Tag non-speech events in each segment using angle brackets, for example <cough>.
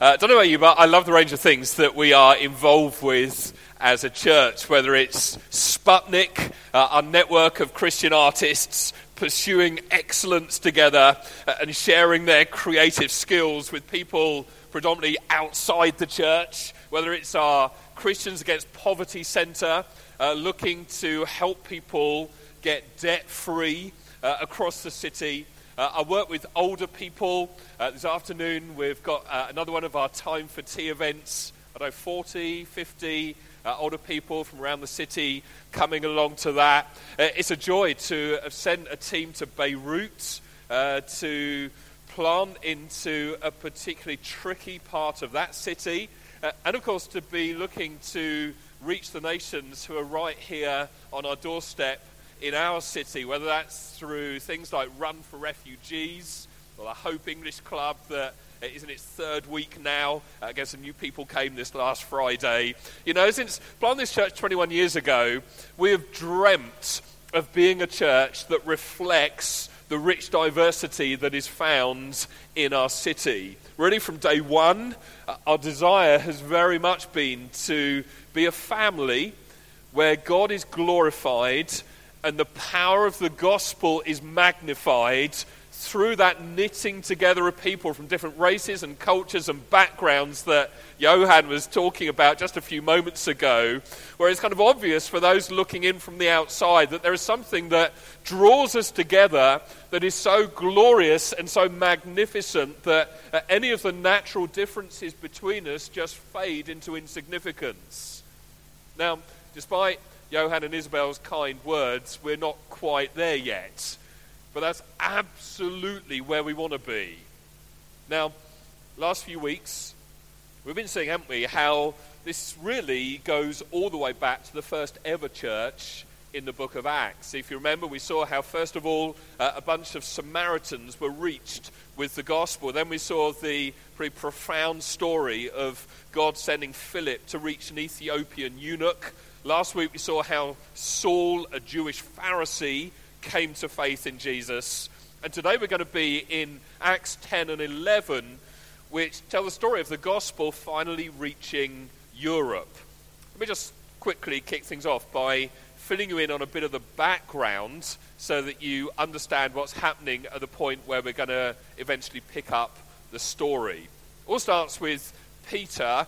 Uh, don't know about you, but I love the range of things that we are involved with as a church, whether it's Sputnik, uh, our network of Christian artists pursuing excellence together uh, and sharing their creative skills with people predominantly outside the church, whether it's our Christians Against Poverty Centre, uh, looking to help people get debt free uh, across the city. Uh, I work with older people. Uh, this afternoon, we've got uh, another one of our Time for Tea events. I know, 40, 50 uh, older people from around the city coming along to that. Uh, it's a joy to have sent a team to Beirut uh, to plant into a particularly tricky part of that city. and of course, to be looking to reach the nations who are right here on our doorstep in our city, whether that's through things like Run for Refugees or the Hope English Club that is in its third week now. I guess some new people came this last Friday. You know, since planting this church 21 years ago, we have dreamt of being a church that reflects the rich diversity that is found in our city. Really, from day one, uh, our desire has very much been to be a family where God is glorified and the power of the gospel is magnified through that knitting together of people from different races and cultures and backgrounds that Johan was talking about just a few moments ago, where it's kind of obvious for those looking in from the outside that there is something that draws us together that is so glorious and so magnificent that uh, any of the natural differences between us just fade into insignificance. Now, despite Johan and Isabel's kind words, we're not quite there yet. But that's absolutely where we want to be. Now, last few weeks, we've been seeing, haven't we, how this really goes all the way back to the first ever church in the book of Acts. If you remember, we saw how, first of all, uh, a bunch of Samaritans were reached with the gospel. Then we saw the pretty profound story of God sending Philip to reach an Ethiopian eunuch Last week we saw how Saul, a Jewish Pharisee, came to faith in Jesus. And today we're going to be in Acts 10 and 11, which tell the story of the gospel finally reaching Europe. Let me just quickly kick things off by filling you in on a bit of the background so that you understand what's happening at the point where we're going to eventually pick up the story. It all starts with Peter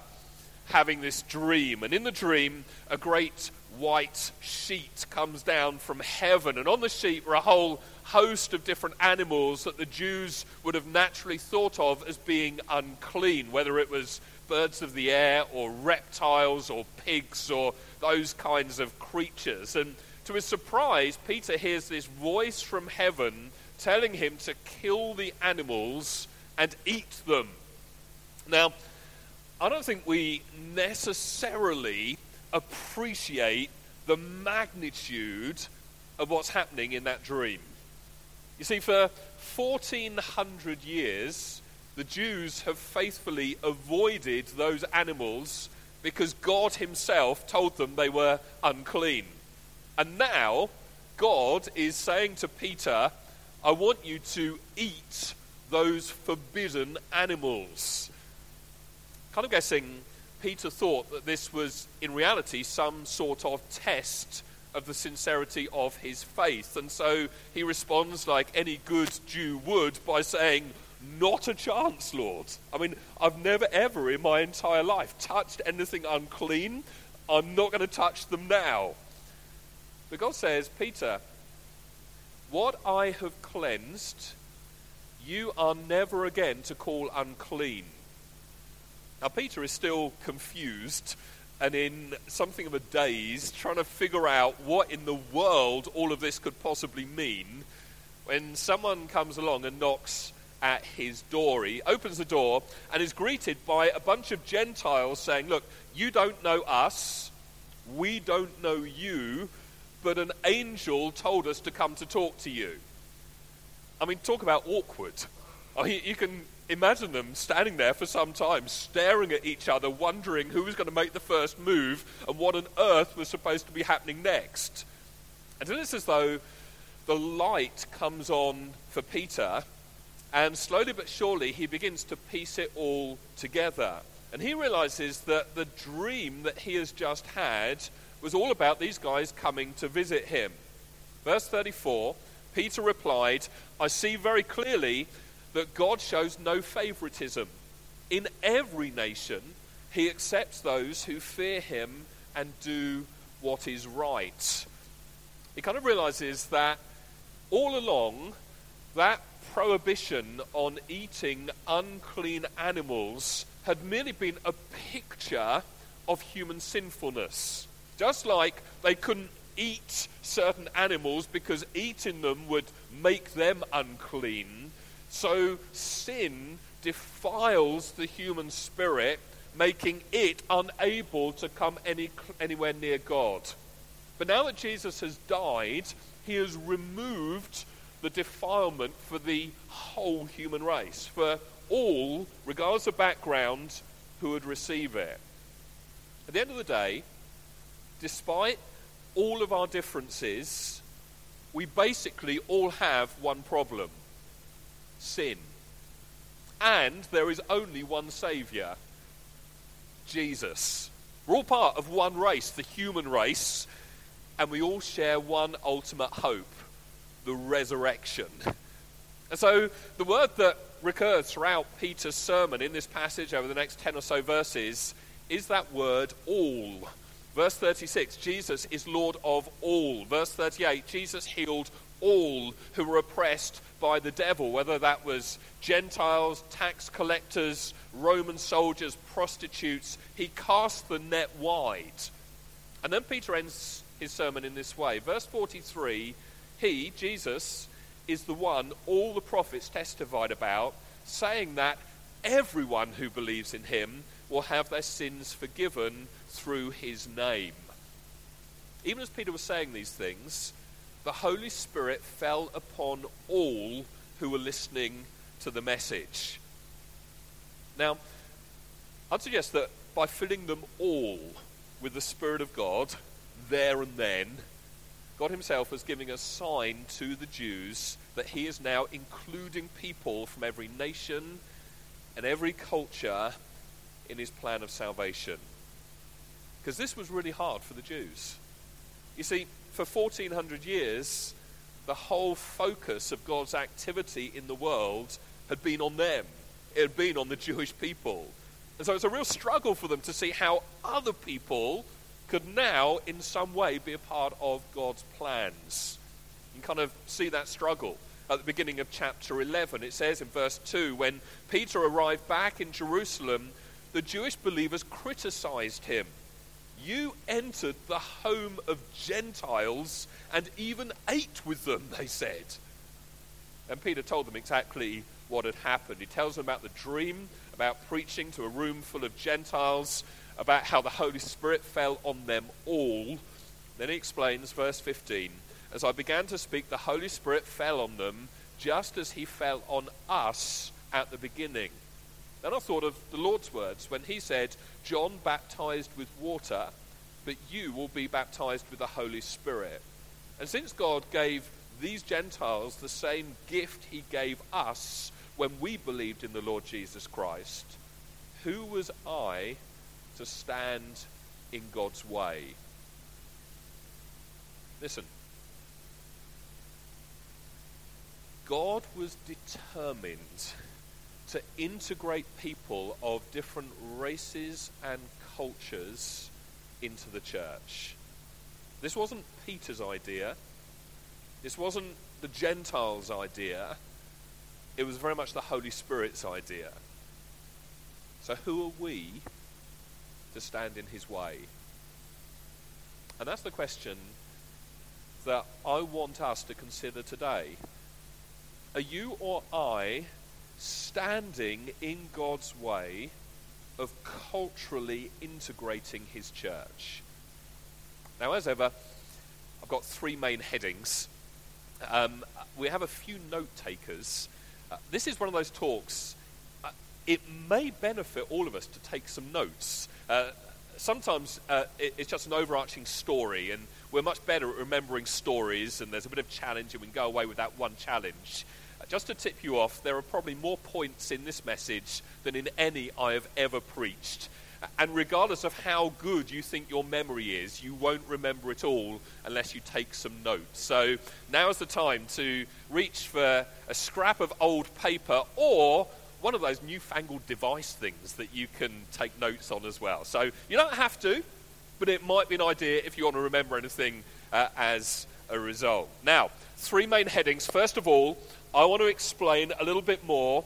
having this dream. And in the dream, a great white sheet comes down from heaven. And on the sheet were a whole host of different animals that the Jews would have naturally thought of as being unclean, whether it was birds of the air or reptiles or pigs or those kinds of creatures. And to his surprise, Peter hears this voice from heaven telling him to kill the animals and eat them. Now, I don't think we necessarily appreciate the magnitude of what's happening in that dream. You see, for 1400 years, the Jews have faithfully avoided those animals because God Himself told them they were unclean. And now, God is saying to Peter, I want you to eat those forbidden animals kind of guessing Peter thought that this was, in reality, some sort of test of the sincerity of his faith. And so he responds like any good Jew would by saying, Not a chance, Lord. I mean, I've never ever in my entire life touched anything unclean. I'm not going to touch them now. But God says, Peter, what I have cleansed, you are never again to call unclean. Now, Peter is still confused and in something of a daze, trying to figure out what in the world all of this could possibly mean, when someone comes along and knocks at his door. He opens the door and is greeted by a bunch of Gentiles saying, Look, you don't know us, we don't know you, but an angel told us to come to talk to you. I mean, talk about awkward. I mean, you can imagine them standing there for some time, staring at each other, wondering who was going to make the first move and what on earth was supposed to be happening next. And it's as though the light comes on for Peter And slowly but surely, he begins to piece it all together. And he realizes that the dream that he has just had was all about these guys coming to visit him. Verse 34 Peter replied, I see very clearly that God shows no favoritism. In every nation, he accepts those who fear him and do what is right. He kind of realizes that all along, that prohibition on eating unclean animals had merely been a picture of human sinfulness. Just like they couldn't eat certain animals because eating them would make them unclean, so sin defiles the human spirit, making it unable to come any, anywhere near God. But now that Jesus has died, he has removed the defilement for the whole human race, for all, regardless of background, who would receive it. At the end of the day, despite all of our differences, we basically all have one problem sin. And there is only one Saviour Jesus. We're all part of one race, the human race, and we all share one ultimate hope the resurrection. And so the word that recurs throughout Peter's sermon in this passage over the next 10 or so verses is that word all. Verse 36, Jesus is Lord of all. Verse 38, Jesus healed all who were oppressed by the devil, whether that was Gentiles, tax collectors, Roman soldiers, prostitutes. He cast the net wide. And then Peter ends his sermon in this way. Verse 43 He, Jesus, is the one all the prophets testified about, saying that everyone who believes in him will have their sins forgiven through his name. Even as Peter was saying these things, the Holy Spirit fell upon all who were listening to the message. Now, I'd suggest that by filling them all with the Spirit of God, there and then, God Himself was giving a sign to the Jews that He is now including people from every nation and every culture in His plan of salvation. Because this was really hard for the Jews. You see, for 1400 years, the whole focus of God's activity in the world had been on them, it had been on the Jewish people. And so it's a real struggle for them to see how other people could now, in some way, be a part of God's plans. You can kind of see that struggle at the beginning of chapter 11. It says in verse 2 when Peter arrived back in Jerusalem, the Jewish believers criticized him. You entered the home of Gentiles and even ate with them, they said. And Peter told them exactly what had happened. He tells them about the dream, about preaching to a room full of Gentiles, about how the Holy Spirit fell on them all. Then he explains, verse 15 As I began to speak, the Holy Spirit fell on them just as he fell on us at the beginning. Then I thought of the Lord's words when he said, John baptized with water, but you will be baptized with the Holy Spirit. And since God gave these Gentiles the same gift he gave us when we believed in the Lord Jesus Christ, who was I to stand in God's way. Listen. God was determined to integrate people of different races and cultures into the church. This wasn't Peter's idea. This wasn't the Gentiles' idea. It was very much the Holy Spirit's idea. So, who are we to stand in his way? And that's the question that I want us to consider today. Are you or I standing in God's way of culturally integrating his church? Now, as ever, I've got three main headings. Um, we have a few note takers. Uh, this is one of those talks it may benefit all of us to take some notes. Uh, sometimes uh, it, it's just an overarching story, and we're much better at remembering stories, and there's a bit of challenge, and we can go away with that one challenge. Just to tip you off, there are probably more points in this message than in any I have ever preached. And regardless of how good you think your memory is, you won't remember it all unless you take some notes. So now's the time to reach for a scrap of old paper or one of those newfangled device things that you can take notes on as well. So you don't have to, but it might be an idea if you want to remember anything uh, as a result. Now, three main headings. First of all, I want to explain a little bit more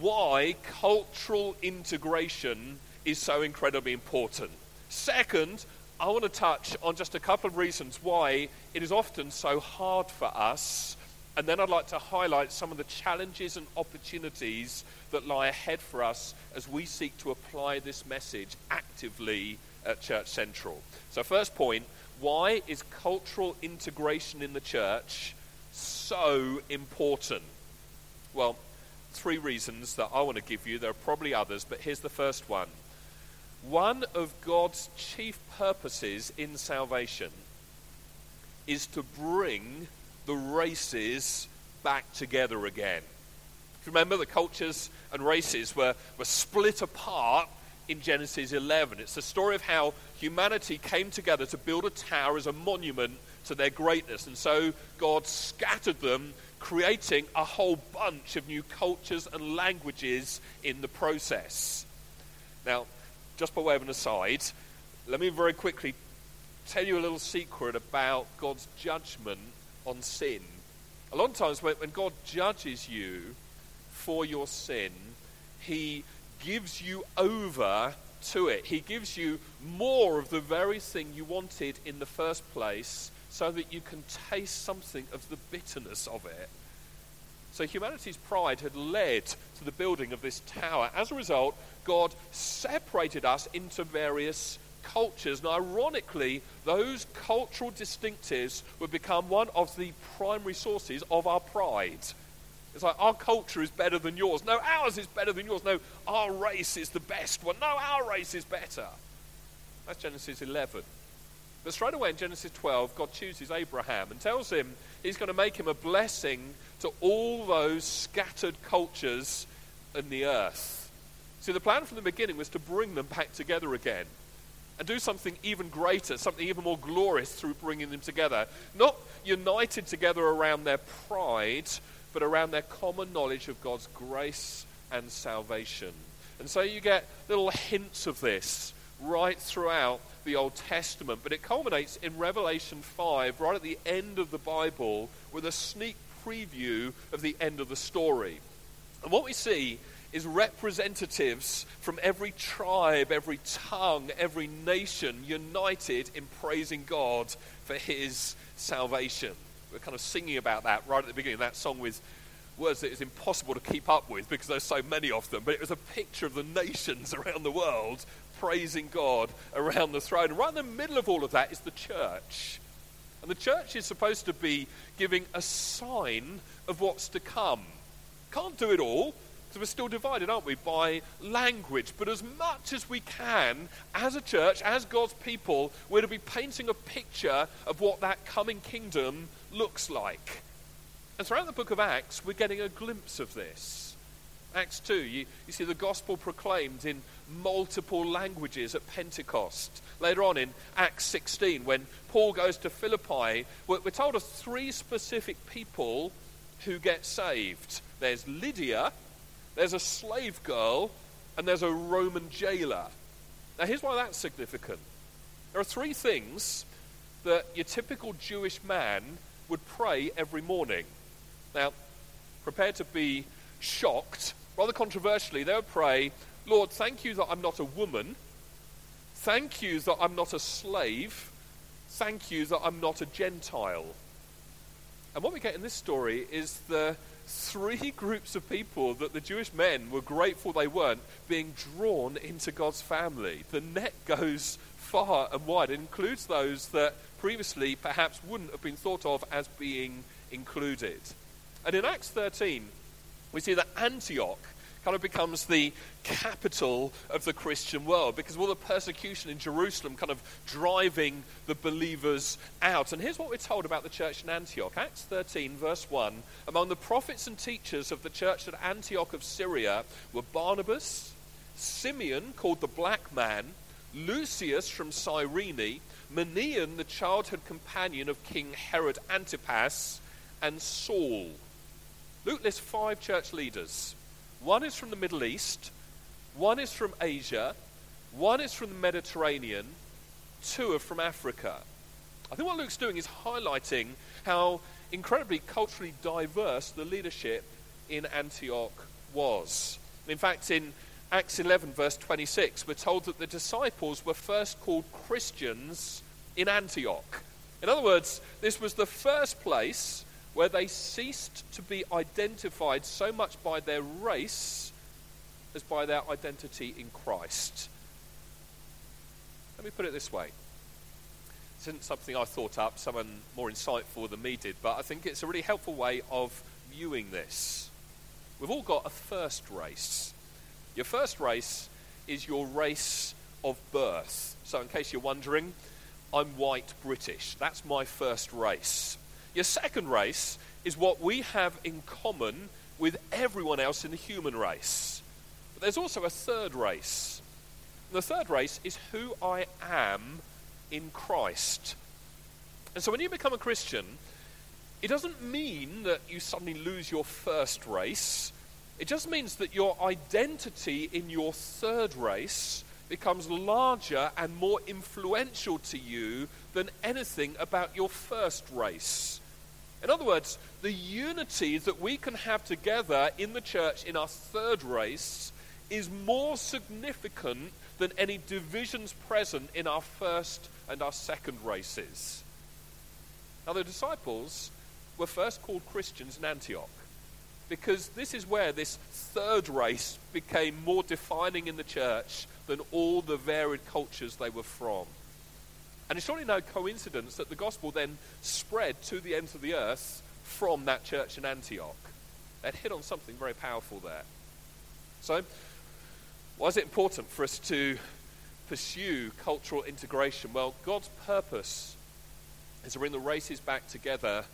why cultural integration is so incredibly important. Second, I want to touch on just a couple of reasons why it is often so hard for us. And then I'd like to highlight some of the challenges and opportunities that lie ahead for us as we seek to apply this message actively at Church Central. So, first point why is cultural integration in the church so important? Well, three reasons that I want to give you. There are probably others, but here's the first one. One of God's chief purposes in salvation is to bring the races back together again. Remember, the cultures and races were, were split apart in Genesis 11. It's the story of how humanity came together to build a tower as a monument to their greatness. And so God scattered them, creating a whole bunch of new cultures and languages in the process. Now, just by way of an aside, let me very quickly tell you a little secret about God's judgment on sin. A lot of times, when, when God judges you for your sin, He gives you over to it. He gives you more of the very thing you wanted in the first place so that you can taste something of the bitterness of it. So humanity's pride had led to the building of this tower. As a result, God separated us into various cultures. And ironically, those cultural distinctives would become one of the primary sources of our pride. It's like our culture is better than yours. No, ours is better than yours. No, our race is the best one. No, our race is better. That's Genesis 11. But straight away in Genesis 12, God chooses Abraham and tells him he's going to make him a blessing to all those scattered cultures in the earth. See, the plan from the beginning was to bring them back together again and do something even greater, something even more glorious through bringing them together. Not united together around their pride, but around their common knowledge of God's grace and salvation. And so you get little hints of this right throughout the Old Testament, but it culminates in Revelation 5, right at the end of the Bible, with a sneak preview of the end of the story. And what we see is representatives from every tribe, every tongue, every nation united in praising God for his salvation. We're kind of singing about that right at the beginning, that song with words that is impossible to keep up with because there's so many of them. But it was a picture of the nations <laughs> around the world praising God around the throne. And right in the middle of all of that is the church. And the church is supposed to be giving a sign of what's to come. Can't do it all, because we're still divided, aren't we, by language. But as much as we can, as a church, as God's people, we're to be painting a picture of what that coming kingdom looks like. And throughout the book of Acts, we're getting a glimpse of this. Acts 2, you, you see the gospel proclaimed in multiple languages at Pentecost. Later on in Acts 16, when Paul goes to Philippi, we're, we're told of three specific people who get saved. There's Lydia, there's a slave girl, and there's a Roman jailer. Now, here's why that's significant. There are three things that your typical Jewish man would pray every morning. Now, prepare to be shocked, rather controversially, they would pray, Lord, thank you that I'm not a woman. Thank you that I'm not a slave. Thank you that I'm not a Gentile. And what we get in this story is the three <laughs> groups of people that the Jewish men were grateful they weren't being drawn into God's family. The net <laughs> goes far and wide. It includes those that previously perhaps wouldn't have been thought of as being included. And in Acts 13, we see that Antioch kind of becomes the capital of the Christian world because of all the persecution in Jerusalem kind of driving the believers out. And here's what we're told about the church in Antioch Acts 13, verse 1. Among the prophets and teachers of the church at Antioch of Syria were Barnabas, Simeon, called the Black Man, Lucius from Cyrene, Manaen, the childhood companion of King Herod Antipas, and Saul. Luke lists five church leaders. One is from the Middle East, one is from Asia, one is from the Mediterranean, two are from Africa. I think what Luke's doing is highlighting how incredibly culturally diverse the leadership in Antioch was. In fact, in Acts 11, verse 26, we're told that the disciples were first called Christians in Antioch. In other words, this was the first place where they ceased to be identified so much by their race as by their identity in Christ. Let me put it this way. This isn't something I thought up, someone more insightful than me did, but I think it's a really helpful way of viewing this. We've all got a first race. Your first race is your race of birth. So, in case you're wondering, I'm white British. That's my first race. Your second race is what we have in common with everyone else in the human race. But there's also a third race. And the third race is who I am in Christ. And so when you become a Christian, it doesn't mean that you suddenly lose your first race. It just means that your identity in your third race becomes larger and more influential to you than anything about your first race. In other words, the unity that we can have together in the church in our third race is more significant than any divisions present in our first and our second races. Now, the disciples were first called Christians in Antioch because this is where this third race became more defining in the church than all the varied cultures they were from. And it's surely no coincidence that the gospel then spread to the ends of the earth from that church in Antioch. They'd hit on something very powerful there. So, why is it important for us to pursue cultural integration? Well, God's purpose is to bring the races back together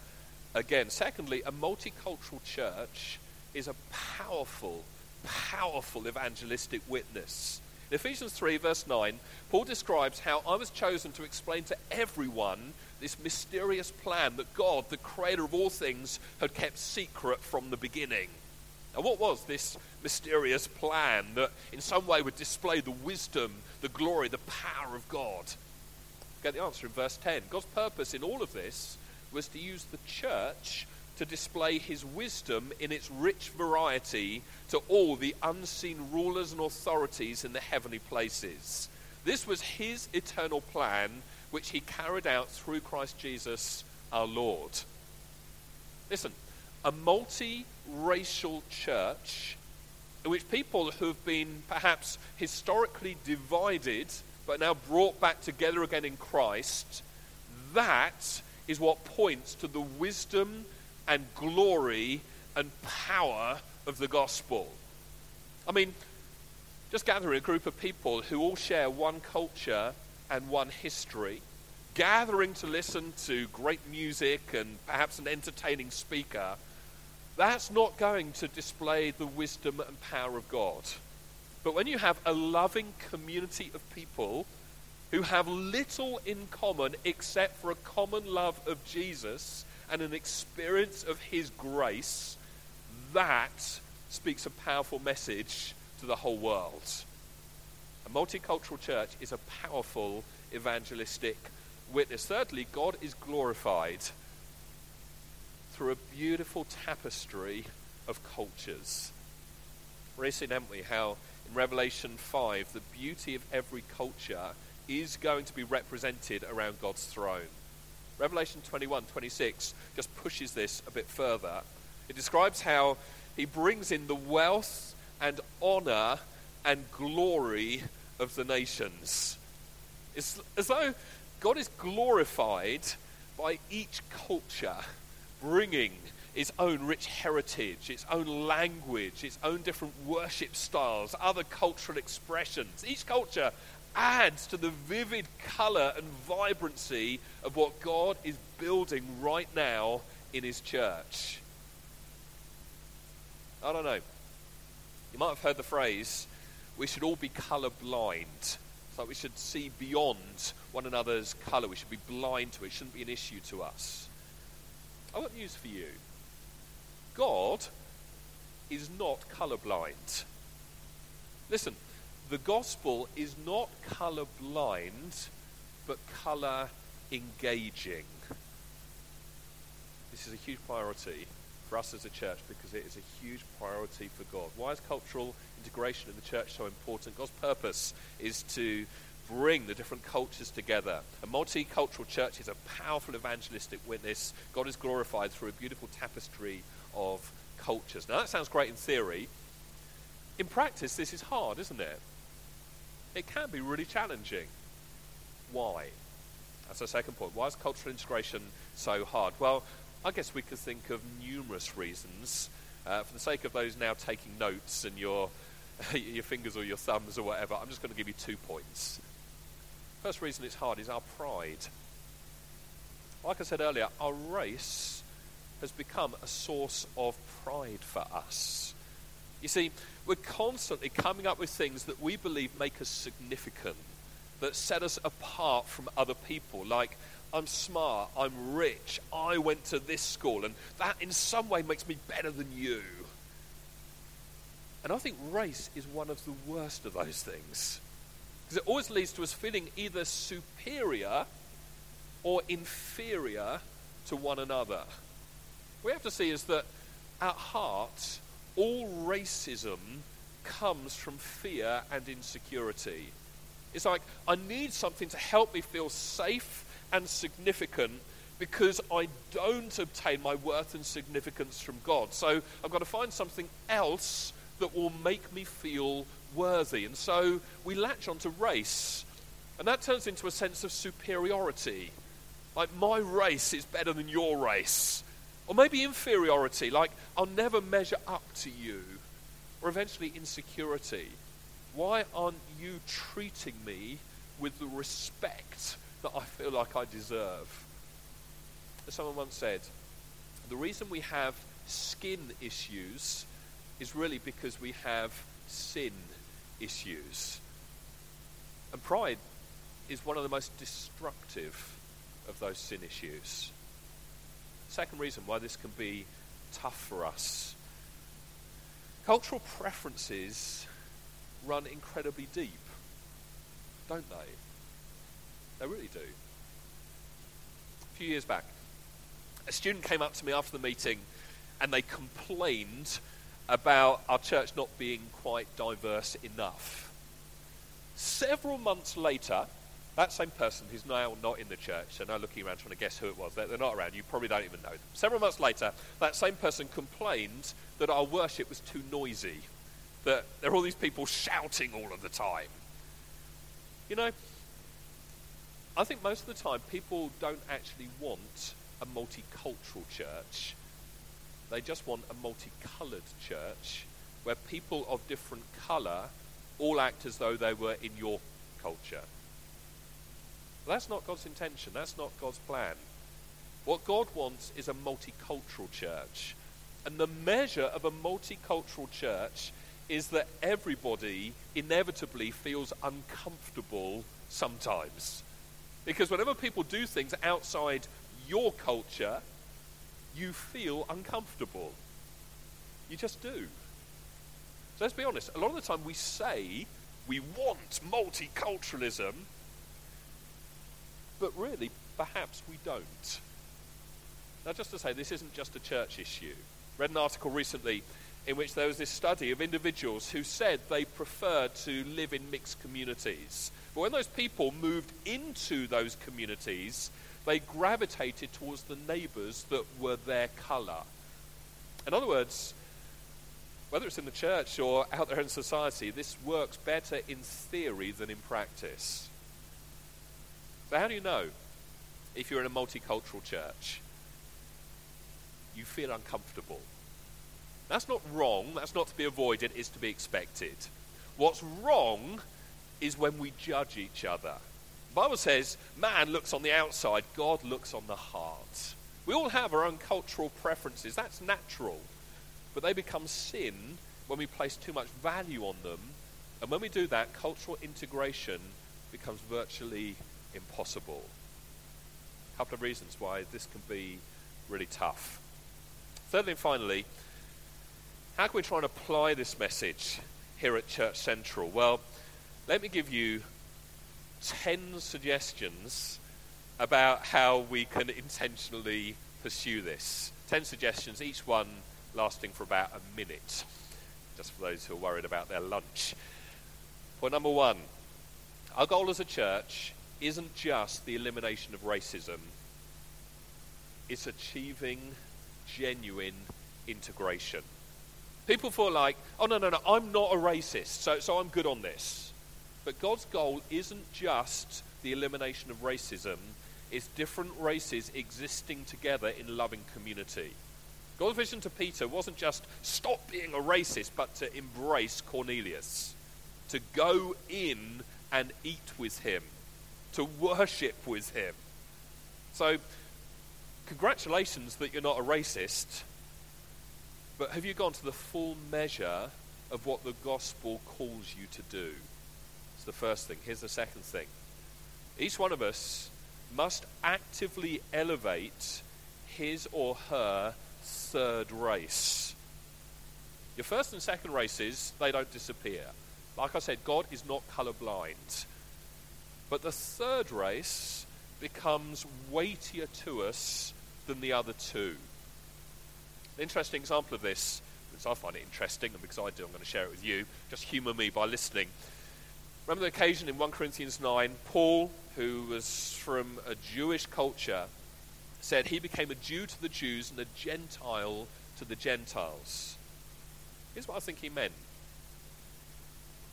again. Secondly, a multicultural church is a powerful, powerful evangelistic witness. In Ephesians 3, verse 9, Paul describes how I was chosen to explain to everyone this mysterious plan that God, the creator of all things, had kept secret from the beginning. Now, what was this mysterious plan that in some way would display the wisdom, the glory, the power of God? Get the answer in verse 10. God's purpose in all of this was to use the church to display his wisdom in its rich variety to all the unseen rulers and authorities in the heavenly places. This was his eternal plan, which he carried out through Christ Jesus our Lord. Listen, a multi-racial church in which people who've been perhaps historically divided but now brought back together again in Christ, that is what points to the wisdom and glory and power of the gospel. I mean, just gathering a group of people who all share one culture and one history, gathering to listen to great music and perhaps an entertaining speaker, that's not going to display the wisdom and power of God. But when you have a loving community of people who have little in common except for a common love of Jesus and an experience of His grace, that speaks a powerful message to the whole world. A multicultural church is a powerful evangelistic witness. Thirdly, God is glorified through a beautiful tapestry of cultures. Seen, haven't we, how in Revelation 5 the beauty of every culture is going to be represented around God's throne. Revelation 21 26 just pushes this a bit further. It describes how he brings in the wealth and honor and glory of the nations. It's as though God is glorified by each culture bringing its own rich heritage, its own language, its own different worship styles, other cultural expressions. Each culture adds to the vivid colour and vibrancy of what God is building right now in His church. I don't know. You might have heard the phrase, we should all be colour blind. It's like we should see beyond one another's colour. We should be blind to it. It shouldn't be an issue to us. I've got news for you. God is not colour blind. Listen, the gospel is not colour blind, but colour engaging. This is a huge priority for us as a church because it is a huge priority for God. Why is cultural integration in the church so important? God's purpose is to bring the different cultures together. A multicultural church is a powerful evangelistic witness. God is glorified through a beautiful tapestry of cultures. Now, that sounds great in theory. In practice, this is hard, isn't it? It can be really challenging. Why? That's the second point. Why is cultural integration so hard? Well, I guess we could think of numerous reasons. Uh, for the sake of those now taking notes and your, <laughs> your fingers or your thumbs or whatever, I'm just going to give you two points. First reason it's hard is our pride. Like I said earlier, our race has become a source of pride for us. You see, we're constantly coming up with things that we believe make us significant, that set us apart from other people. Like, I'm smart, I'm rich, I went to this school, and that in some way makes me better than you. And I think race is one of the worst of those things. Because it always leads to us feeling either superior or inferior to one another. What we have to see is that at heart, all racism comes from fear and insecurity. It's like, I need something to help me feel safe and significant because I don't obtain my worth and significance from God. So I've got to find something else that will make me feel worthy. And so we latch onto race, and that turns into a sense of superiority. Like, my race is better than your race. Or maybe inferiority, like, I'll never measure up to you. Or eventually insecurity. Why aren't you treating me with the respect that I feel like I deserve? As someone once said, the reason we have skin issues is really because we have sin issues. And pride is one of the most destructive of those sin issues. Second reason why this can be tough for us cultural preferences run incredibly deep, don't they? They really do. A few years back, a student came up to me after the meeting and they complained about our church not being quite diverse enough. Several months later, that same person who's now not in the church, and now looking around trying to guess who it was, they're, they're not around, you probably don't even know them. Several months later, that same person complained that our worship was too noisy, that there are all these people shouting all of the time. You know, I think most of the time people don't actually want a multicultural church. They just want a multicoloured church where people of different colour all act as though they were in your culture. That's not God's intention. That's not God's plan. What God wants is a multicultural church. And the measure of a multicultural church is that everybody inevitably feels uncomfortable sometimes. Because whenever people do things outside your culture, you feel uncomfortable. You just do. So let's be honest. A lot of the time we say we want multiculturalism, but really, perhaps we don't. Now, just to say, this isn't just a church issue. Read an article recently in which there was this study of individuals who said they preferred to live in mixed communities. But when those people moved into those communities, they gravitated towards the neighbours that were their colour. In other words, whether it's in the church or <laughs> out there in society, this works better in theory than in practice. So, how do you know if you're in a multicultural church? you feel uncomfortable. That's not wrong, that's not to be avoided, it's to be expected. What's wrong is when we judge each other. The Bible says man looks on the outside, God looks on the heart. We all have our own cultural preferences, that's natural. But they become sin when we place too much value on them. And when we do that, cultural integration becomes virtually impossible. A couple of reasons why this can be really tough. Thirdly and finally, how can we try and apply this message here at Church Central? Well, let me give you 10 suggestions about how we can intentionally pursue this. 10 suggestions, each one lasting for about a minute, just for those who are worried about their lunch. Point number one our goal as a church isn't just the elimination of racism, it's achieving genuine integration. People feel like, oh, no, no, no, I'm not a racist, so, so I'm good on this. But God's goal isn't just the elimination of racism, it's different races existing together in loving community. God's vision to Peter wasn't just stop being a racist, but to embrace Cornelius, to go in and eat with him, to worship with him. So, congratulations that you're not a racist, but have you gone to the full measure of what the gospel calls you to do? It's the first thing. Here's the second thing. Each one of us must actively elevate his or her third race. Your first and second races, they don't disappear. Like I said, God is not colorblind. But the third race becomes weightier to us than the other two. An interesting example of this, because I find it interesting and because I do, I'm going to share it with you. Just humour me by listening. Remember the occasion in 1 Corinthians 9, Paul, who was from a Jewish culture, said he became a Jew to the Jews and a Gentile to the Gentiles. Here's what I think he meant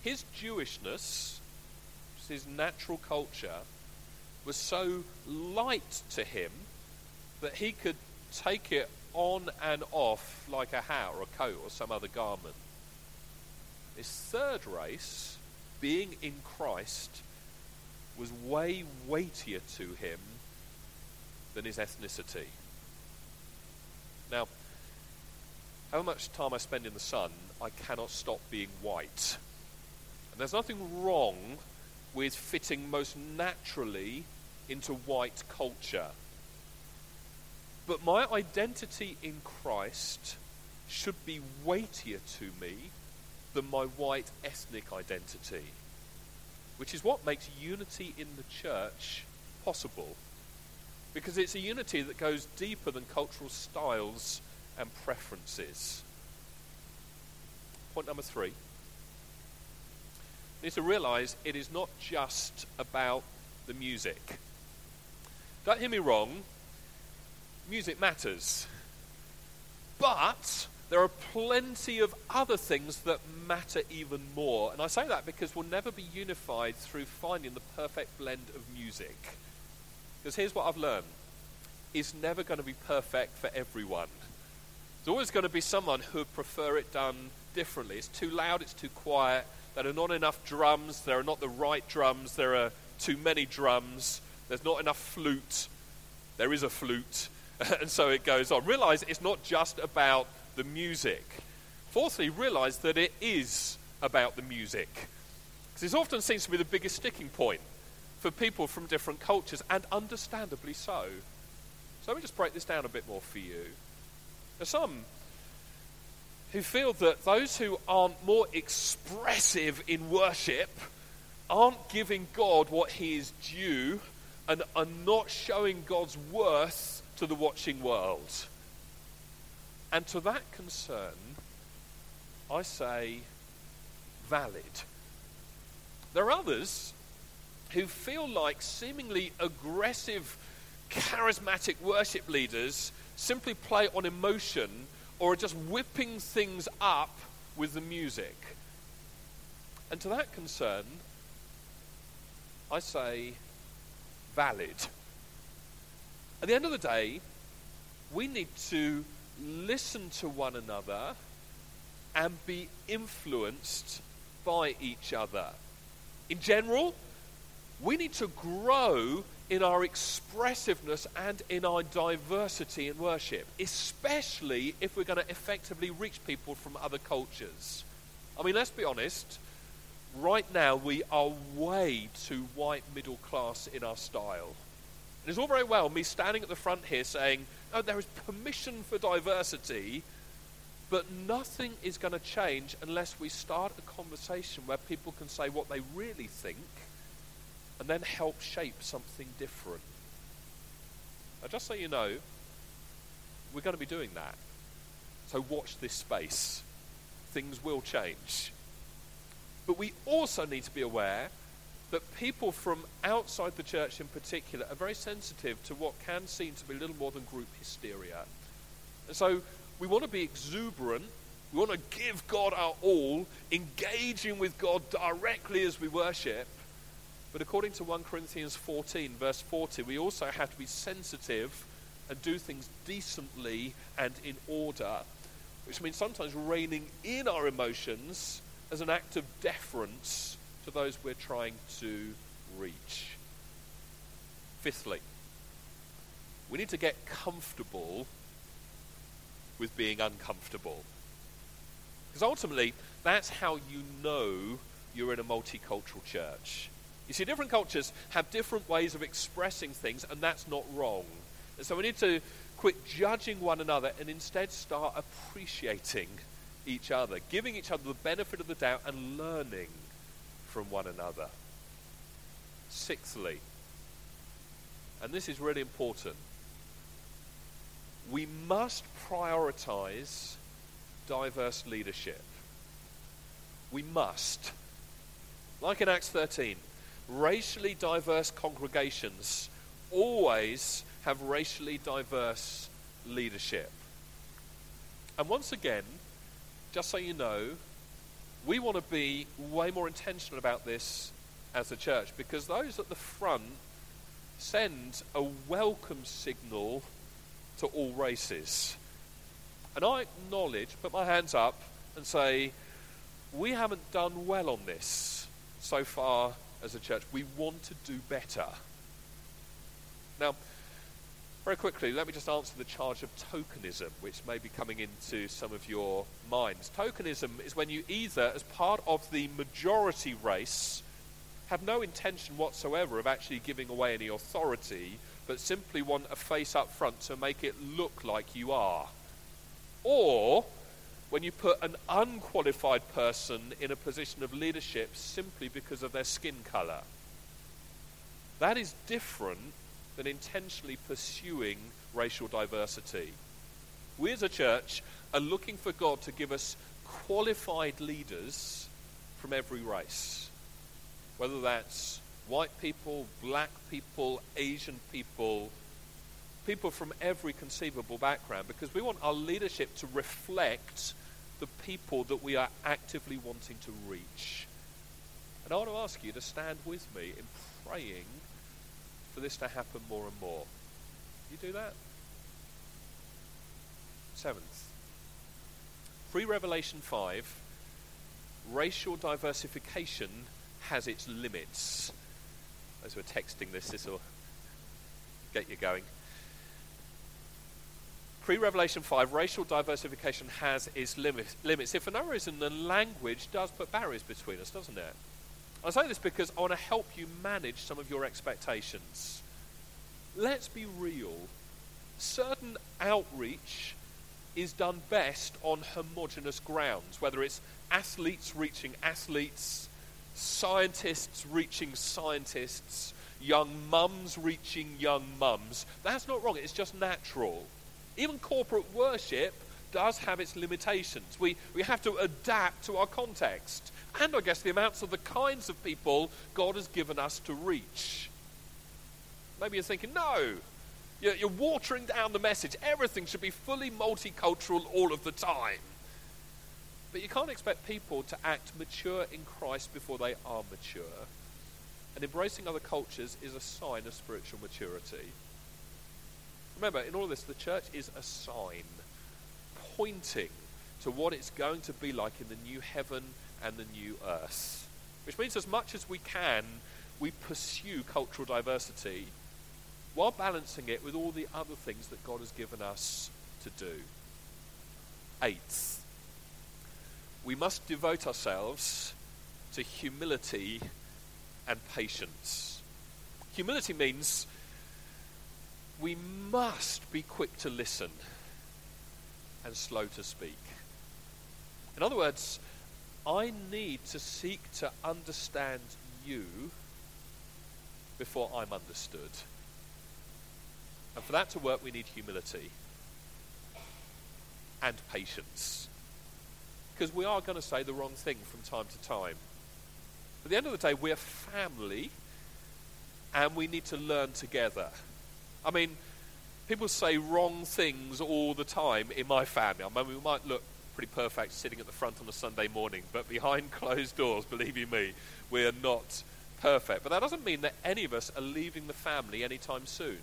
his Jewishness, his natural culture, was so light to him that he could take it on and off like a hat or a coat or some other garment. His third race, being in Christ, was way weightier to him than his ethnicity. Now, how much time I spend in the sun, I cannot stop being white. And there's nothing wrong with fitting most naturally into white culture. But my identity in Christ should be weightier to me than my white ethnic identity, which is what makes unity in the church possible. Because it's a unity that goes deeper than cultural styles and preferences. Point number three. Need to realize it is not just about the music. Don't hear me wrong, music matters. But there are plenty of other things that matter even more. And I say that because we'll never be unified through finding the perfect blend of music. Because here's what I've learned it's never going to be perfect for everyone. There's always going to be someone who would prefer it done differently. It's too loud, it's too quiet, there are not enough drums, there are not the right drums, there are too many drums, there's not enough flute, there is a flute. <laughs> and so it goes on. Realize it's not just about the music. Fourthly, realize that it is about the music. Because this often seems to be the biggest sticking point for people from different cultures, and understandably so. So let me just break this down a bit more for you. There's some who feel that those who aren't more expressive in worship aren't giving God what he is due and are not showing God's worth to the watching world. And to that concern, I say valid. There are others who feel like seemingly aggressive, charismatic worship leaders simply play on emotion or are just whipping things up with the music. And to that concern, I say valid. At the end of the day, we need to listen to one another and be influenced by each other. In general, we need to grow in our expressiveness and in our diversity in worship, especially if we're going to effectively reach people from other cultures. I mean, let's be honest, right now we are way too white middle class in our style. And it's all very well me standing at the front here saying, oh, there is permission for diversity, but nothing is going to change unless we start a conversation where people can say what they really think and then help shape something different. Now, just so you know, we're going to be doing that. So watch this space. Things will change. But we also need to be aware that people from outside the church in particular are very sensitive to what can seem to be little more than group hysteria. And so we want to be exuberant. We want to give God our all, engaging with God directly as we worship. But according to 1 Corinthians 14, verse 40, we also have to be sensitive and do things decently and in order, which means sometimes reining in our emotions as an act of deference to those we're trying to reach. Fifthly, we need to get comfortable with being uncomfortable. Because ultimately, that's how you know you're in a multicultural church. You see, different cultures have different ways of expressing things, and that's not wrong. And so we need to quit judging one another and instead start appreciating each other, giving each other the benefit of the doubt, and learning from one another. Sixthly, and this is really important, we must prioritize diverse leadership. We must. Like in Acts 13, racially diverse congregations always have racially diverse leadership. And once again, just so you know, we want to be way more intentional about this as a church because those at the front send a welcome signal to all races. And I acknowledge, put my hands up, and say, we haven't done well on this so far as a church. We want to do better. Now, very quickly, let me just answer the charge of tokenism, which may be coming into some of your minds. Tokenism is when you either, as part of the majority race, have no intention whatsoever of actually giving away any authority, but simply want a face up front to make it look like you are. Or when you put an unqualified person in a position of leadership simply because of their skin colour. That is different than intentionally pursuing racial diversity. We as a church are looking for God to give us qualified leaders from every race, whether that's white people, black people, Asian people, people from every conceivable background because we want our leadership to reflect the people that we are actively wanting to reach. And I want to ask you to stand with me in praying for this to happen more and more. You do that? Seventh, pre Revelation 5, racial diversification has its limits. As we're texting this, this will get you going. Pre Revelation 5, racial diversification has its limits. If for no reason, the language does put barriers between us, doesn't it? I say this because I want to help you manage some of your expectations. Let's be real. Certain outreach is done best on homogenous grounds, whether it's athletes reaching athletes, scientists reaching scientists, young mums reaching young mums. That's not wrong, it's just natural. Even corporate worship does have its limitations. We, we have to adapt to our context and, I guess, the amounts of the kinds of people God has given us to reach. Maybe you're thinking, no, you're, you're watering down the message. Everything should be fully multicultural all of the time. But you can't expect people to act mature in Christ before they are mature. And embracing other cultures is a sign of spiritual maturity. Remember, in all of this, the church is a sign, pointing to what it's going to be like in the new heaven and the new earth. Which means, as much as we can, we pursue cultural diversity while balancing it with all the other things that God has given us to do. Eighth, we must devote ourselves to humility and patience. Humility means we must be quick to listen and slow to speak. In other words, I need to seek to understand you before I'm understood. And for that to work, we need humility and patience. Because we are going to say the wrong thing from time to time. At the end of the day, we're family and we need to learn together. I mean, people say wrong things all the time in my family. I mean, we might look pretty perfect sitting at the front on a Sunday morning, but <laughs> behind closed doors, believe you me, we're not perfect. But that doesn't mean that any of us are leaving the family anytime soon.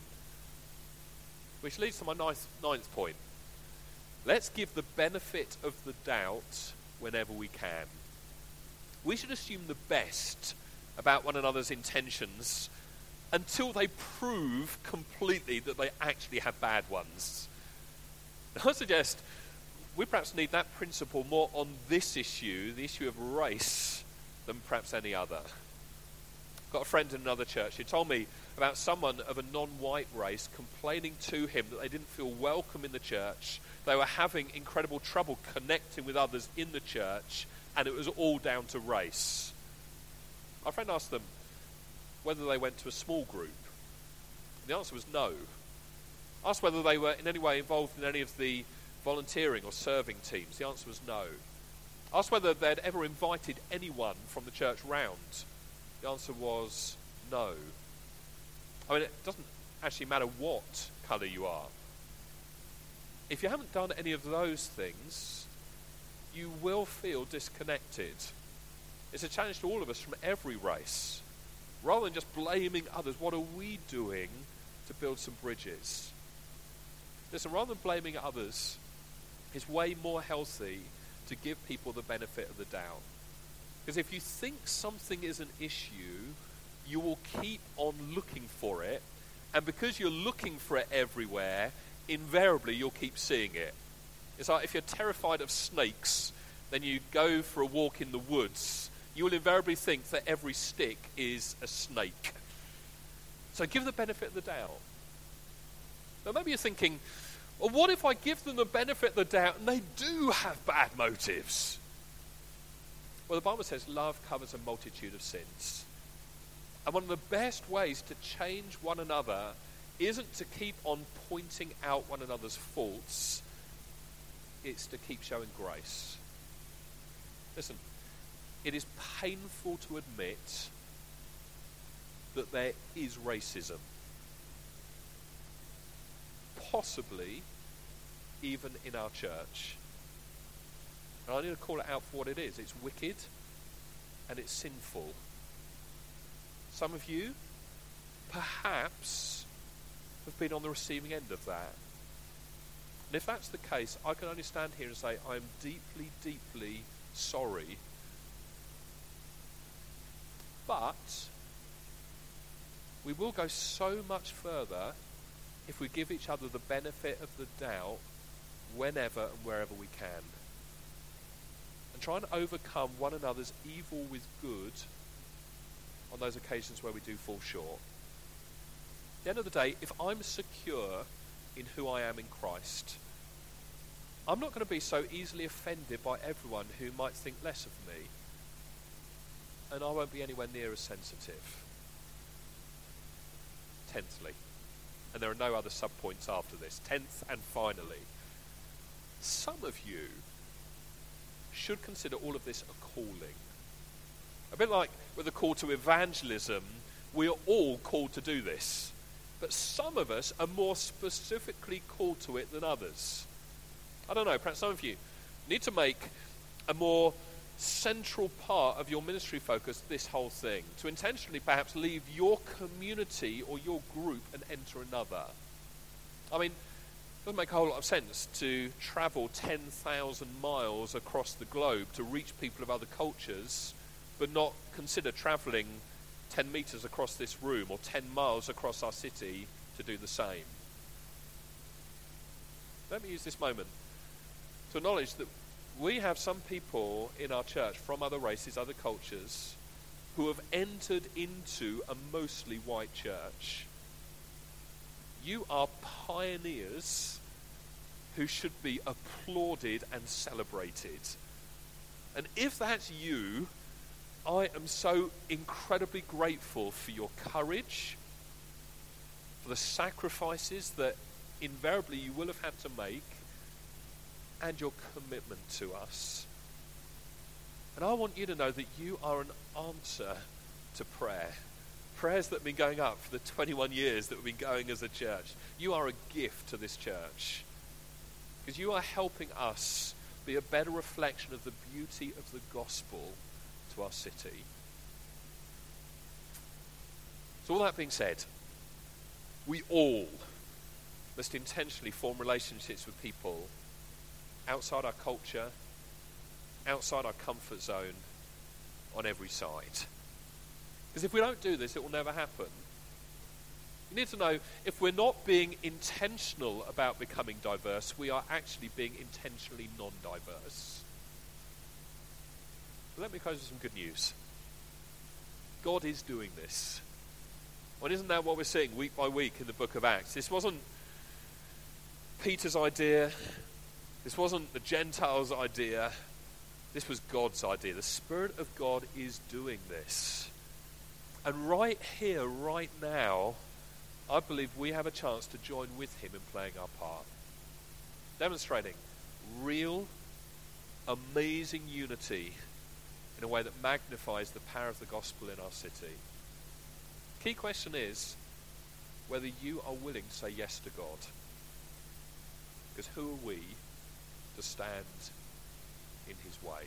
Which leads to my ninth, ninth point. Let's give the benefit of the doubt whenever we can. We should assume the best about one another's intentions until they prove completely that they actually have bad ones. I suggest we perhaps need that principle more on this issue, the issue of race, than perhaps any other. I've got a friend in another church who told me about someone of a non white race complaining to him that they didn't feel welcome in the church. They were having incredible trouble connecting with others in the church, and it was all down to race. My friend asked them, whether they went to a small group. The answer was no. Asked whether they were in any way involved in any of the volunteering or serving teams. The answer was no. Asked whether they'd ever invited anyone from the church round. The answer was no. I mean, it doesn't actually matter what colour you are. If you haven't done any of those things, you will feel disconnected. It's a challenge to all of us from every race. Rather than just blaming others, what are we doing to build some bridges? Listen, rather than blaming others, it's way more healthy to give people the benefit of the doubt. Because if you think something is an issue, you will keep on looking for it. And because you're looking for it everywhere, invariably you'll keep seeing it. It's like if you're terrified of snakes, then you go for a walk in the woods you will invariably think that every stick is a snake. So give the benefit of the doubt. Now, maybe you're thinking, well, what if I give them the benefit of the doubt and they do have bad motives? Well, the Bible says love covers a multitude of sins. And one of the best ways to change one another isn't to keep on pointing out one another's faults, it's to keep showing grace. Listen, it is painful to admit that there is racism. Possibly even in our church. And I need to call it out for what it is. It's wicked and it's sinful. Some of you, perhaps, have been on the receiving end of that. And if that's the case, I can only stand here and say, I'm deeply, deeply sorry but we will go so much further if we give each other the benefit of the doubt whenever and wherever we can. And try and overcome one another's evil with good on those occasions where we do fall short. At the end of the day, if I'm secure in who I am in Christ, I'm not going to be so easily offended by everyone who might think less of me and I won't be anywhere near as sensitive. Tenthly, and there are no other subpoints after this. Tenth and finally, some of you should consider all of this a calling. A bit like with the call to evangelism, we are all called to do this. But some of us are more specifically called to it than others. I don't know, perhaps some of you need to make a more central part of your ministry focus this whole thing. To intentionally perhaps leave your community or your group and enter another. I mean, it doesn't make a whole lot of sense to travel 10,000 miles across the globe to reach people of other cultures, but not consider travelling 10 metres across this room or 10 miles across our city to do the same. Let me use this moment to acknowledge that we have some people in our church from other races, other cultures, who have entered into a mostly white church. You are pioneers who should be applauded and celebrated. And if that's you, I am so incredibly grateful for your courage, for the sacrifices that invariably you will have had to make, and your commitment to us. And I want you to know that you are an answer to prayer prayers that have been going up for the 21 years that we've been going as a church. You are a gift to this church. Because you are helping us be a better reflection of the beauty of the gospel to our city. So, all that being said, we all must intentionally form relationships with people outside our culture, outside our comfort zone, on every side. Because if we don't do this, it will never happen. You need to know if we're not being intentional about becoming diverse, we are actually being intentionally non diverse. Let me close with some good news. God is doing this. Well, isn't that what we're seeing week by week in the book of Acts? This wasn't Peter's idea. This wasn't the Gentiles' idea. This was God's idea. The Spirit of God is doing this. And right here, right now, I believe we have a chance to join with him in playing our part. Demonstrating real, amazing unity in a way that magnifies the power of the gospel in our city. Key question is whether you are willing to say yes to God. Because who are we to stand in his way?